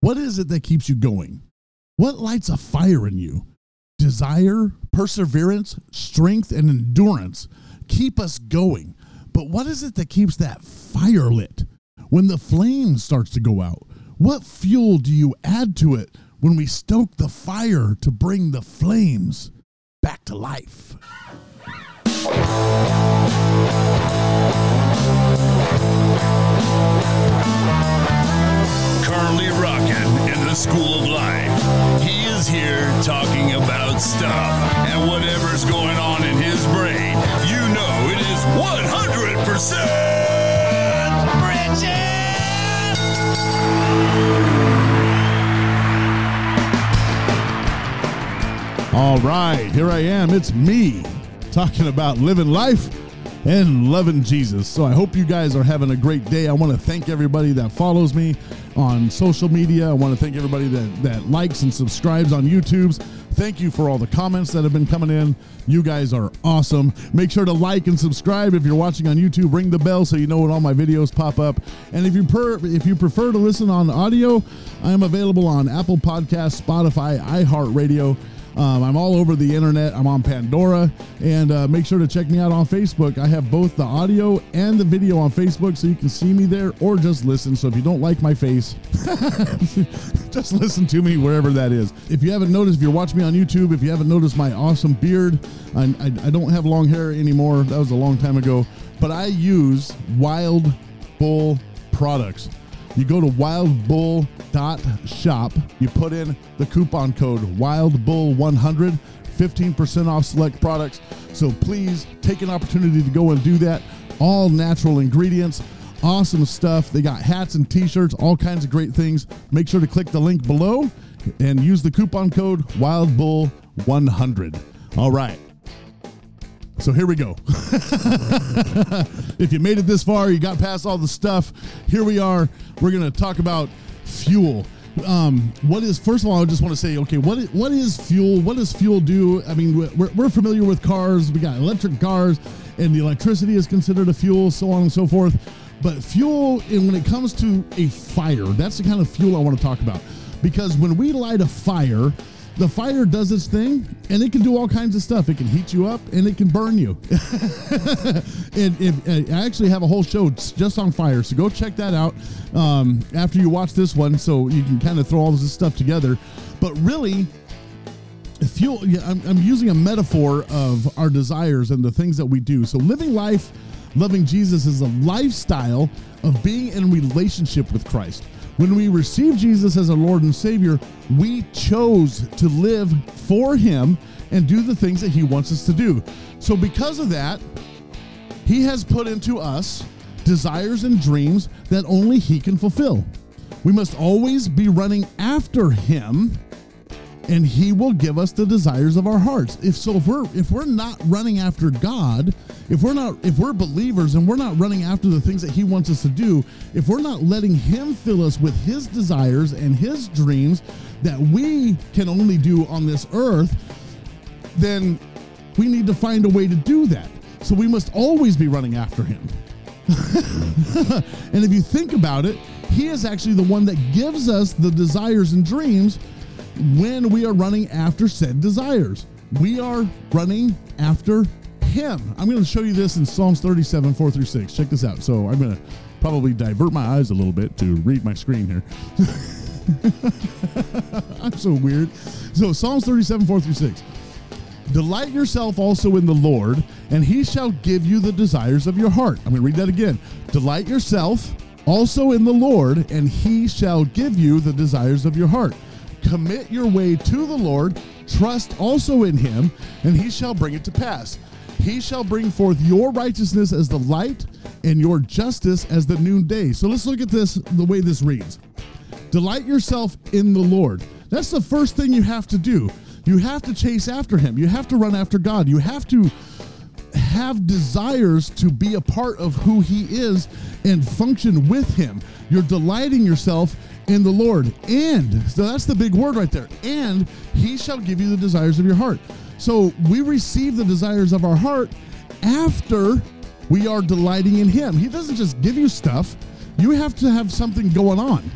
What is it that keeps you going? What lights a fire in you? Desire, perseverance, strength, and endurance keep us going. But what is it that keeps that fire lit? When the flame starts to go out, what fuel do you add to it when we stoke the fire to bring the flames back to life? Currently the school of life. He is here talking about stuff and whatever's going on in his brain. You know it is 100% All right, here I am. It's me talking about living life and loving Jesus. So I hope you guys are having a great day. I want to thank everybody that follows me on social media. I want to thank everybody that, that likes and subscribes on YouTube's. Thank you for all the comments that have been coming in. You guys are awesome. Make sure to like and subscribe if you're watching on YouTube. Ring the bell so you know when all my videos pop up. And if you per, if you prefer to listen on audio, I am available on Apple Podcasts, Spotify, iHeartRadio. Um, I'm all over the internet. I'm on Pandora. And uh, make sure to check me out on Facebook. I have both the audio and the video on Facebook so you can see me there or just listen. So if you don't like my face, just listen to me wherever that is. If you haven't noticed, if you're watching me on YouTube, if you haven't noticed my awesome beard, I, I, I don't have long hair anymore. That was a long time ago. But I use Wild Bull products. You go to wildbull.shop, you put in the coupon code WILDBULL100, 15% off select products. So please take an opportunity to go and do that. All natural ingredients, awesome stuff. They got hats and t shirts, all kinds of great things. Make sure to click the link below and use the coupon code WILDBULL100. All right. So here we go. if you made it this far, you got past all the stuff. Here we are. We're going to talk about fuel. Um, what is first of all? I just want to say, okay, what is, what is fuel? What does fuel do? I mean, we're, we're familiar with cars. We got electric cars, and the electricity is considered a fuel, so on and so forth. But fuel, and when it comes to a fire, that's the kind of fuel I want to talk about. Because when we light a fire, the fire does its thing and it can do all kinds of stuff. It can heat you up and it can burn you. and, and, I actually have a whole show just on fire. So go check that out um, after you watch this one so you can kind of throw all this stuff together. But really, fuel, I'm, I'm using a metaphor of our desires and the things that we do. So living life, loving Jesus is a lifestyle of being in relationship with Christ. When we receive Jesus as our Lord and Savior, we chose to live for Him and do the things that He wants us to do. So, because of that, He has put into us desires and dreams that only He can fulfill. We must always be running after Him and he will give us the desires of our hearts. If so if we're if we're not running after God, if we're not if we're believers and we're not running after the things that he wants us to do, if we're not letting him fill us with his desires and his dreams that we can only do on this earth, then we need to find a way to do that. So we must always be running after him. and if you think about it, he is actually the one that gives us the desires and dreams when we are running after said desires. We are running after Him. I'm going to show you this in Psalms 37, 4 through 6. Check this out. So I'm going to probably divert my eyes a little bit to read my screen here. I'm so weird. So Psalms 37, 4 through 6. Delight yourself also in the Lord, and he shall give you the desires of your heart. I'm going to read that again. Delight yourself also in the Lord, and he shall give you the desires of your heart. Commit your way to the Lord, trust also in him, and he shall bring it to pass. He shall bring forth your righteousness as the light and your justice as the noonday. So let's look at this the way this reads. Delight yourself in the Lord. That's the first thing you have to do. You have to chase after him. You have to run after God. You have to have desires to be a part of who he is and function with him. You're delighting yourself in the Lord. And, so that's the big word right there. And he shall give you the desires of your heart. So we receive the desires of our heart after we are delighting in him. He doesn't just give you stuff, you have to have something going on.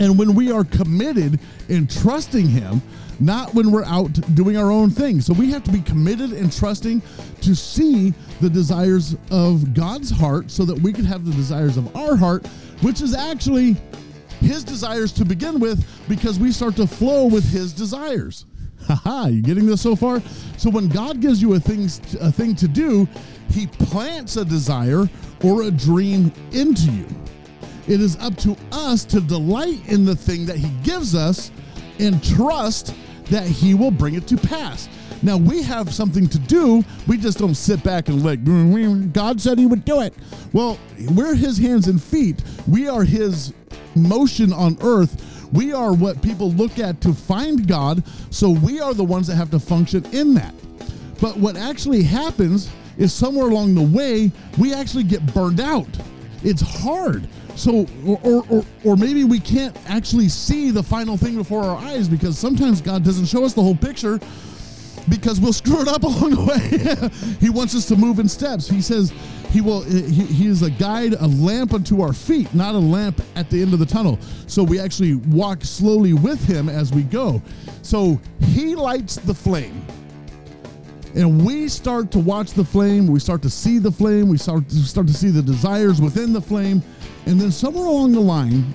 And when we are committed in trusting Him, not when we're out doing our own thing. So we have to be committed and trusting to see the desires of God's heart so that we can have the desires of our heart, which is actually His desires to begin with because we start to flow with His desires. Haha, you getting this so far? So when God gives you a thing, a thing to do, He plants a desire or a dream into you. It is up to us to delight in the thing that He gives us and trust that He will bring it to pass. Now we have something to do. We just don't sit back and like mm, mm, mm, God said He would do it. Well, we're His hands and feet. We are His motion on earth. We are what people look at to find God. So we are the ones that have to function in that. But what actually happens is somewhere along the way, we actually get burned out. It's hard. So, or, or, or maybe we can't actually see the final thing before our eyes because sometimes God doesn't show us the whole picture because we'll screw it up along the way. he wants us to move in steps. He says he will. He, he is a guide, a lamp unto our feet, not a lamp at the end of the tunnel. So we actually walk slowly with him as we go. So he lights the flame and we start to watch the flame we start to see the flame we start to start to see the desires within the flame and then somewhere along the line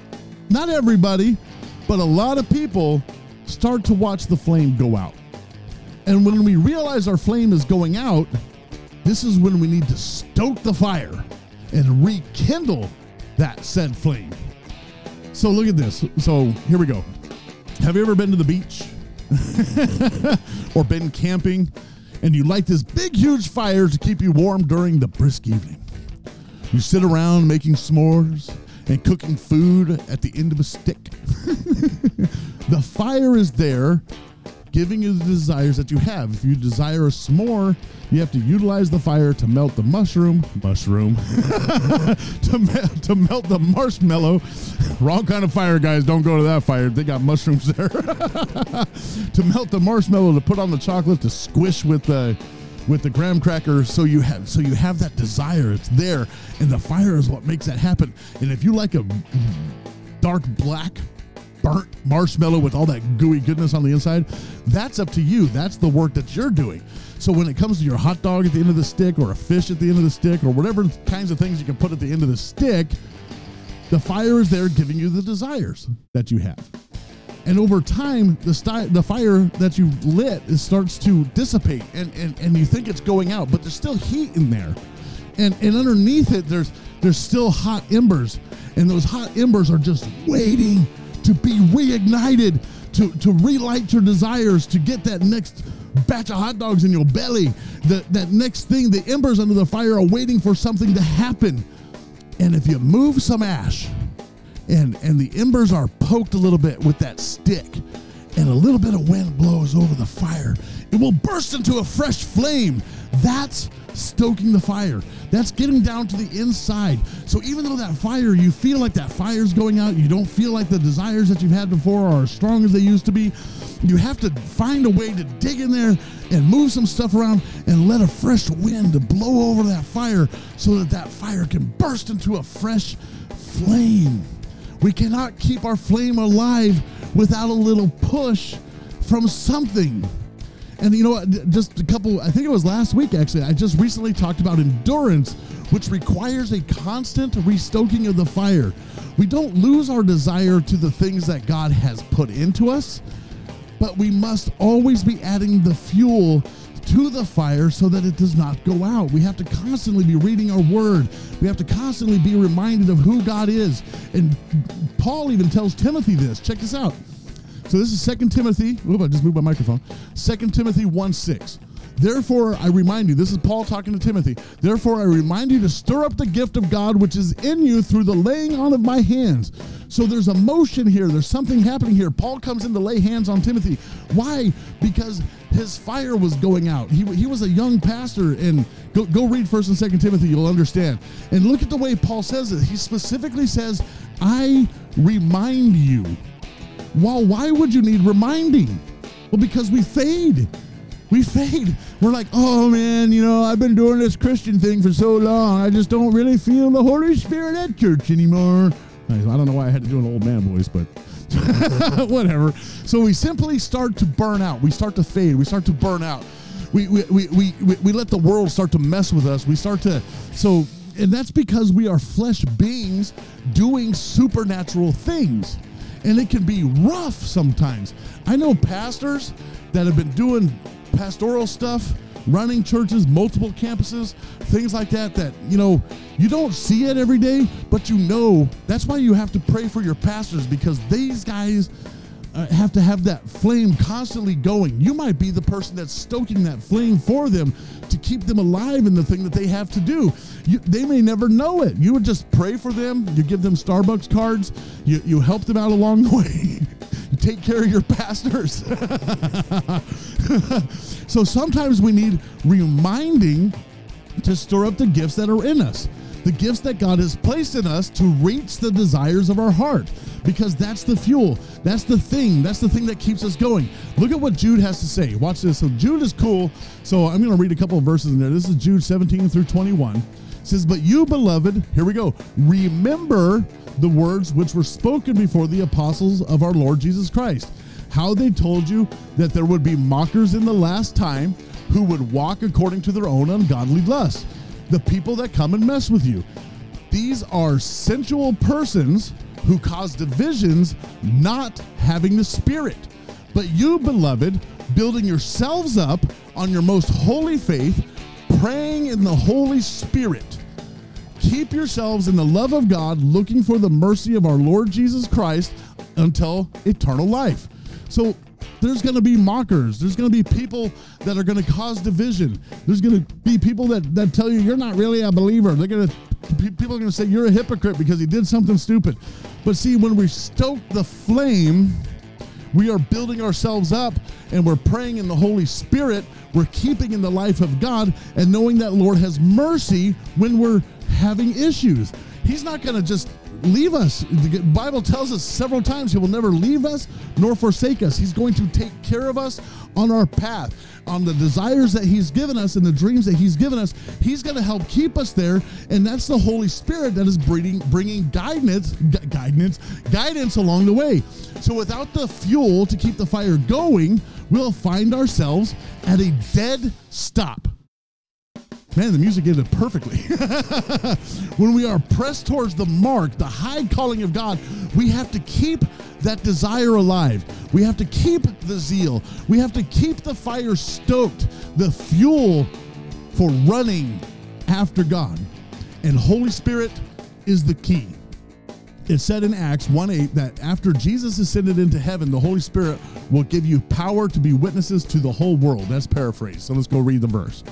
not everybody but a lot of people start to watch the flame go out and when we realize our flame is going out this is when we need to stoke the fire and rekindle that said flame so look at this so here we go have you ever been to the beach or been camping and you light this big, huge fire to keep you warm during the brisk evening. You sit around making s'mores and cooking food at the end of a stick. the fire is there giving you the desires that you have. If you desire a s'more, you have to utilize the fire to melt the mushroom, mushroom, to, me- to melt the marshmallow. Wrong kind of fire, guys. Don't go to that fire. They got mushrooms there. to melt the marshmallow, to put on the chocolate, to squish with the with the graham cracker so you have so you have that desire it's there and the fire is what makes that happen and if you like a dark black burnt marshmallow with all that gooey goodness on the inside, that's up to you. That's the work that you're doing. So when it comes to your hot dog at the end of the stick or a fish at the end of the stick or whatever kinds of things you can put at the end of the stick, the fire is there giving you the desires that you have. And over time, the the fire that you lit it starts to dissipate and, and, and you think it's going out, but there's still heat in there. And and underneath it there's there's still hot embers. And those hot embers are just waiting to be reignited, to, to relight your desires, to get that next batch of hot dogs in your belly. That, that next thing, the embers under the fire are waiting for something to happen. And if you move some ash and, and the embers are poked a little bit with that stick, and a little bit of wind blows over the fire, it will burst into a fresh flame. That's stoking the fire. That's getting down to the inside. So even though that fire, you feel like that fire's going out, you don't feel like the desires that you've had before are as strong as they used to be, you have to find a way to dig in there and move some stuff around and let a fresh wind blow over that fire so that that fire can burst into a fresh flame. We cannot keep our flame alive without a little push from something. And you know what? Just a couple, I think it was last week actually, I just recently talked about endurance, which requires a constant restoking of the fire. We don't lose our desire to the things that God has put into us, but we must always be adding the fuel to the fire so that it does not go out. We have to constantly be reading our word. We have to constantly be reminded of who God is. And Paul even tells Timothy this. Check this out. So this is Second Timothy. Oop, I just moved my microphone. Second Timothy 1 6. Therefore, I remind you, this is Paul talking to Timothy. Therefore, I remind you to stir up the gift of God which is in you through the laying on of my hands. So there's a motion here. There's something happening here. Paul comes in to lay hands on Timothy. Why? Because his fire was going out. He, he was a young pastor, and go, go read 1st and 2nd Timothy, you'll understand. And look at the way Paul says it. He specifically says, I remind you. Well, why would you need reminding? Well, because we fade. We fade. We're like, oh man, you know, I've been doing this Christian thing for so long. I just don't really feel the Holy Spirit at church anymore. I don't know why I had to do an old man voice, but whatever. So we simply start to burn out. We start to fade. We start to burn out. We, we, we, we, we, let the world start to mess with us. We start to, so, and that's because we are flesh beings doing supernatural things. And it can be rough sometimes. I know pastors that have been doing pastoral stuff running churches, multiple campuses, things like that, that, you know, you don't see it every day, but you know. That's why you have to pray for your pastors because these guys uh, have to have that flame constantly going. You might be the person that's stoking that flame for them to keep them alive in the thing that they have to do. You, they may never know it. You would just pray for them. You give them Starbucks cards. You, you help them out along the way. take care of your pastors. so sometimes we need reminding to stir up the gifts that are in us, the gifts that God has placed in us to reach the desires of our heart, because that's the fuel. That's the thing. That's the thing that keeps us going. Look at what Jude has to say. Watch this. So Jude is cool. So I'm going to read a couple of verses in there. This is Jude 17 through 21. It says, But you, beloved, here we go, remember the words which were spoken before the apostles of our Lord Jesus Christ how they told you that there would be mockers in the last time who would walk according to their own ungodly lusts. The people that come and mess with you. These are sensual persons who cause divisions, not having the Spirit. But you, beloved, building yourselves up on your most holy faith, praying in the Holy Spirit. Keep yourselves in the love of God, looking for the mercy of our Lord Jesus Christ until eternal life. So there's going to be mockers. There's going to be people that are going to cause division. There's going to be people that, that tell you you're not really a believer. They're going to people are going to say you're a hypocrite because he did something stupid. But see, when we stoke the flame, we are building ourselves up and we're praying in the Holy Spirit. We're keeping in the life of God and knowing that Lord has mercy when we're having issues. He's not going to just leave us. The Bible tells us several times he will never leave us nor forsake us. He's going to take care of us on our path, on the desires that he's given us and the dreams that he's given us. He's going to help keep us there, and that's the Holy Spirit that is bringing bringing guidance, guidance, guidance along the way. So without the fuel to keep the fire going, we'll find ourselves at a dead stop. Man, the music did it perfectly. when we are pressed towards the mark, the high calling of God, we have to keep that desire alive. We have to keep the zeal. We have to keep the fire stoked, the fuel for running after God. And Holy Spirit is the key. It said in Acts 1 8 that after Jesus ascended into heaven, the Holy Spirit will give you power to be witnesses to the whole world. That's paraphrased. So let's go read the verse.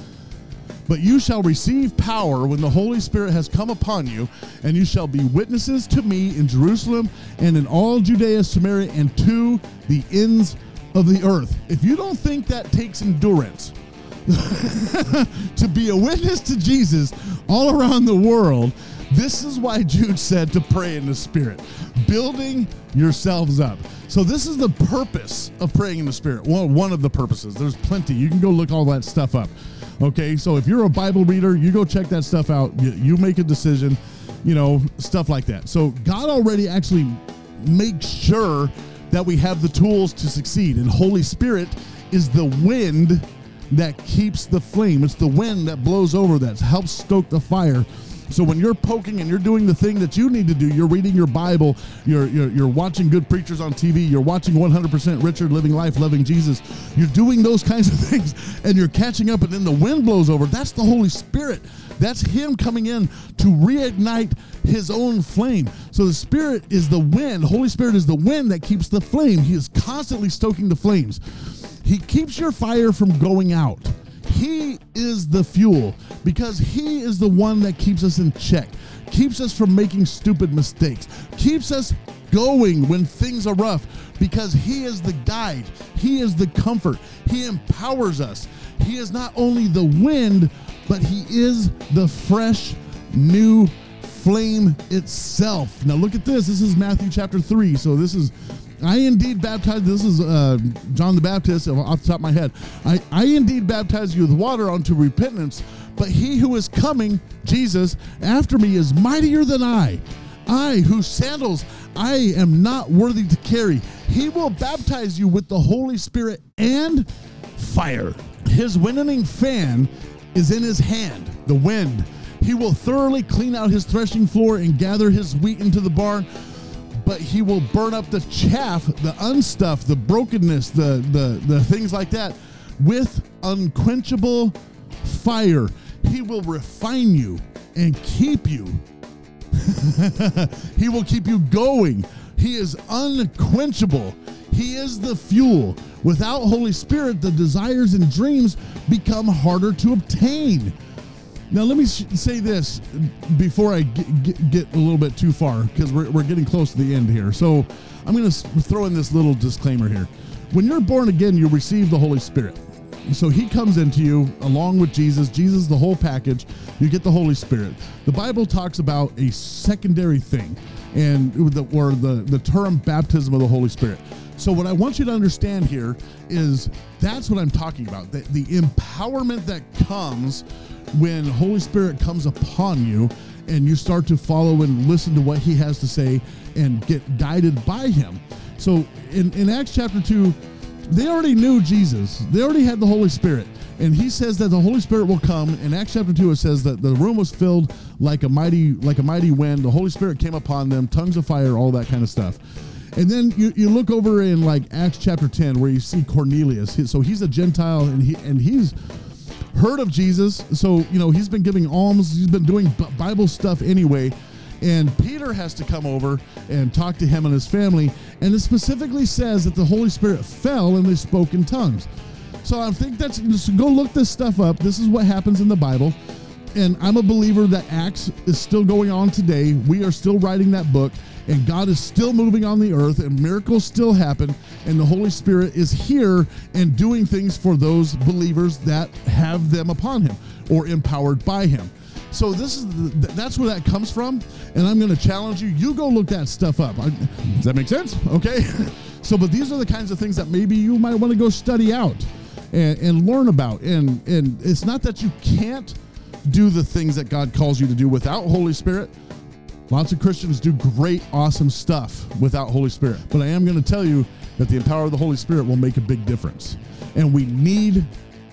But you shall receive power when the Holy Spirit has come upon you, and you shall be witnesses to me in Jerusalem and in all Judea, Samaria, and to the ends of the earth. If you don't think that takes endurance to be a witness to Jesus all around the world, this is why Jude said to pray in the Spirit, building yourselves up. So, this is the purpose of praying in the Spirit. Well, one of the purposes. There's plenty. You can go look all that stuff up. Okay, so if you're a Bible reader, you go check that stuff out. You, you make a decision, you know, stuff like that. So God already actually makes sure that we have the tools to succeed. And Holy Spirit is the wind that keeps the flame. It's the wind that blows over that helps stoke the fire so when you're poking and you're doing the thing that you need to do, you're reading your Bible, you're, you're, you're watching good preachers on TV, you're watching 100% Richard living life, loving Jesus, you're doing those kinds of things and you're catching up and then the wind blows over. That's the Holy Spirit. That's Him coming in to reignite His own flame. So the Spirit is the wind. Holy Spirit is the wind that keeps the flame. He is constantly stoking the flames. He keeps your fire from going out. He is the fuel because He is the one that keeps us in check, keeps us from making stupid mistakes, keeps us going when things are rough because He is the guide, He is the comfort, He empowers us. He is not only the wind, but He is the fresh, new flame itself. Now, look at this. This is Matthew chapter 3. So, this is I indeed baptize. This is uh, John the Baptist off the top of my head. I, I indeed baptize you with water unto repentance, but he who is coming, Jesus, after me is mightier than I. I, whose sandals I am not worthy to carry. He will baptize you with the Holy Spirit and fire. His winnowing fan is in his hand, the wind. He will thoroughly clean out his threshing floor and gather his wheat into the barn, but he will burn up the chaff, the unstuff, the brokenness, the, the, the things like that with unquenchable fire. He will refine you and keep you. he will keep you going. He is unquenchable. He is the fuel. Without Holy Spirit, the desires and dreams become harder to obtain. Now, let me say this before I get, a little bit too far because we're, we're getting close to the end here. So, I'm going to throw in this little disclaimer here. When you're born again, you receive the Holy Spirit. So he comes into you along with Jesus. Jesus, the whole package. You get the Holy Spirit. The Bible talks about a secondary thing, and the, or the the term baptism of the Holy Spirit. So what I want you to understand here is that's what I'm talking about. The, the empowerment that comes when Holy Spirit comes upon you and you start to follow and listen to what he has to say and get guided by him. So in, in Acts chapter 2, they already knew Jesus. They already had the Holy Spirit. And he says that the Holy Spirit will come. In Acts chapter 2, it says that the room was filled like a mighty, like a mighty wind. The Holy Spirit came upon them, tongues of fire, all that kind of stuff. And then you, you look over in like Acts chapter 10 where you see Cornelius. So he's a Gentile and he and he's heard of Jesus. So, you know, he's been giving alms, he's been doing Bible stuff anyway. And Peter has to come over and talk to him and his family. And it specifically says that the Holy Spirit fell and they spoke in tongues. So I think that's just go look this stuff up. This is what happens in the Bible. And I'm a believer that Acts is still going on today. We are still writing that book, and God is still moving on the earth, and miracles still happen, and the Holy Spirit is here and doing things for those believers that have them upon Him or empowered by Him. So this is the, that's where that comes from, and I'm going to challenge you. You go look that stuff up. I, does that make sense? Okay. so, but these are the kinds of things that maybe you might want to go study out and, and learn about. And and it's not that you can't do the things that God calls you to do without Holy Spirit. Lots of Christians do great, awesome stuff without Holy Spirit. But I am going to tell you that the power of the Holy Spirit will make a big difference. And we need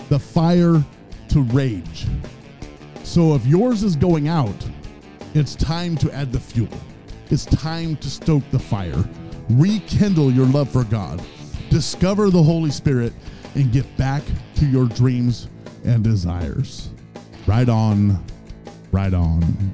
the fire to rage. So if yours is going out, it's time to add the fuel. It's time to stoke the fire. Rekindle your love for God. Discover the Holy Spirit and get back to your dreams and desires. Right on, right on.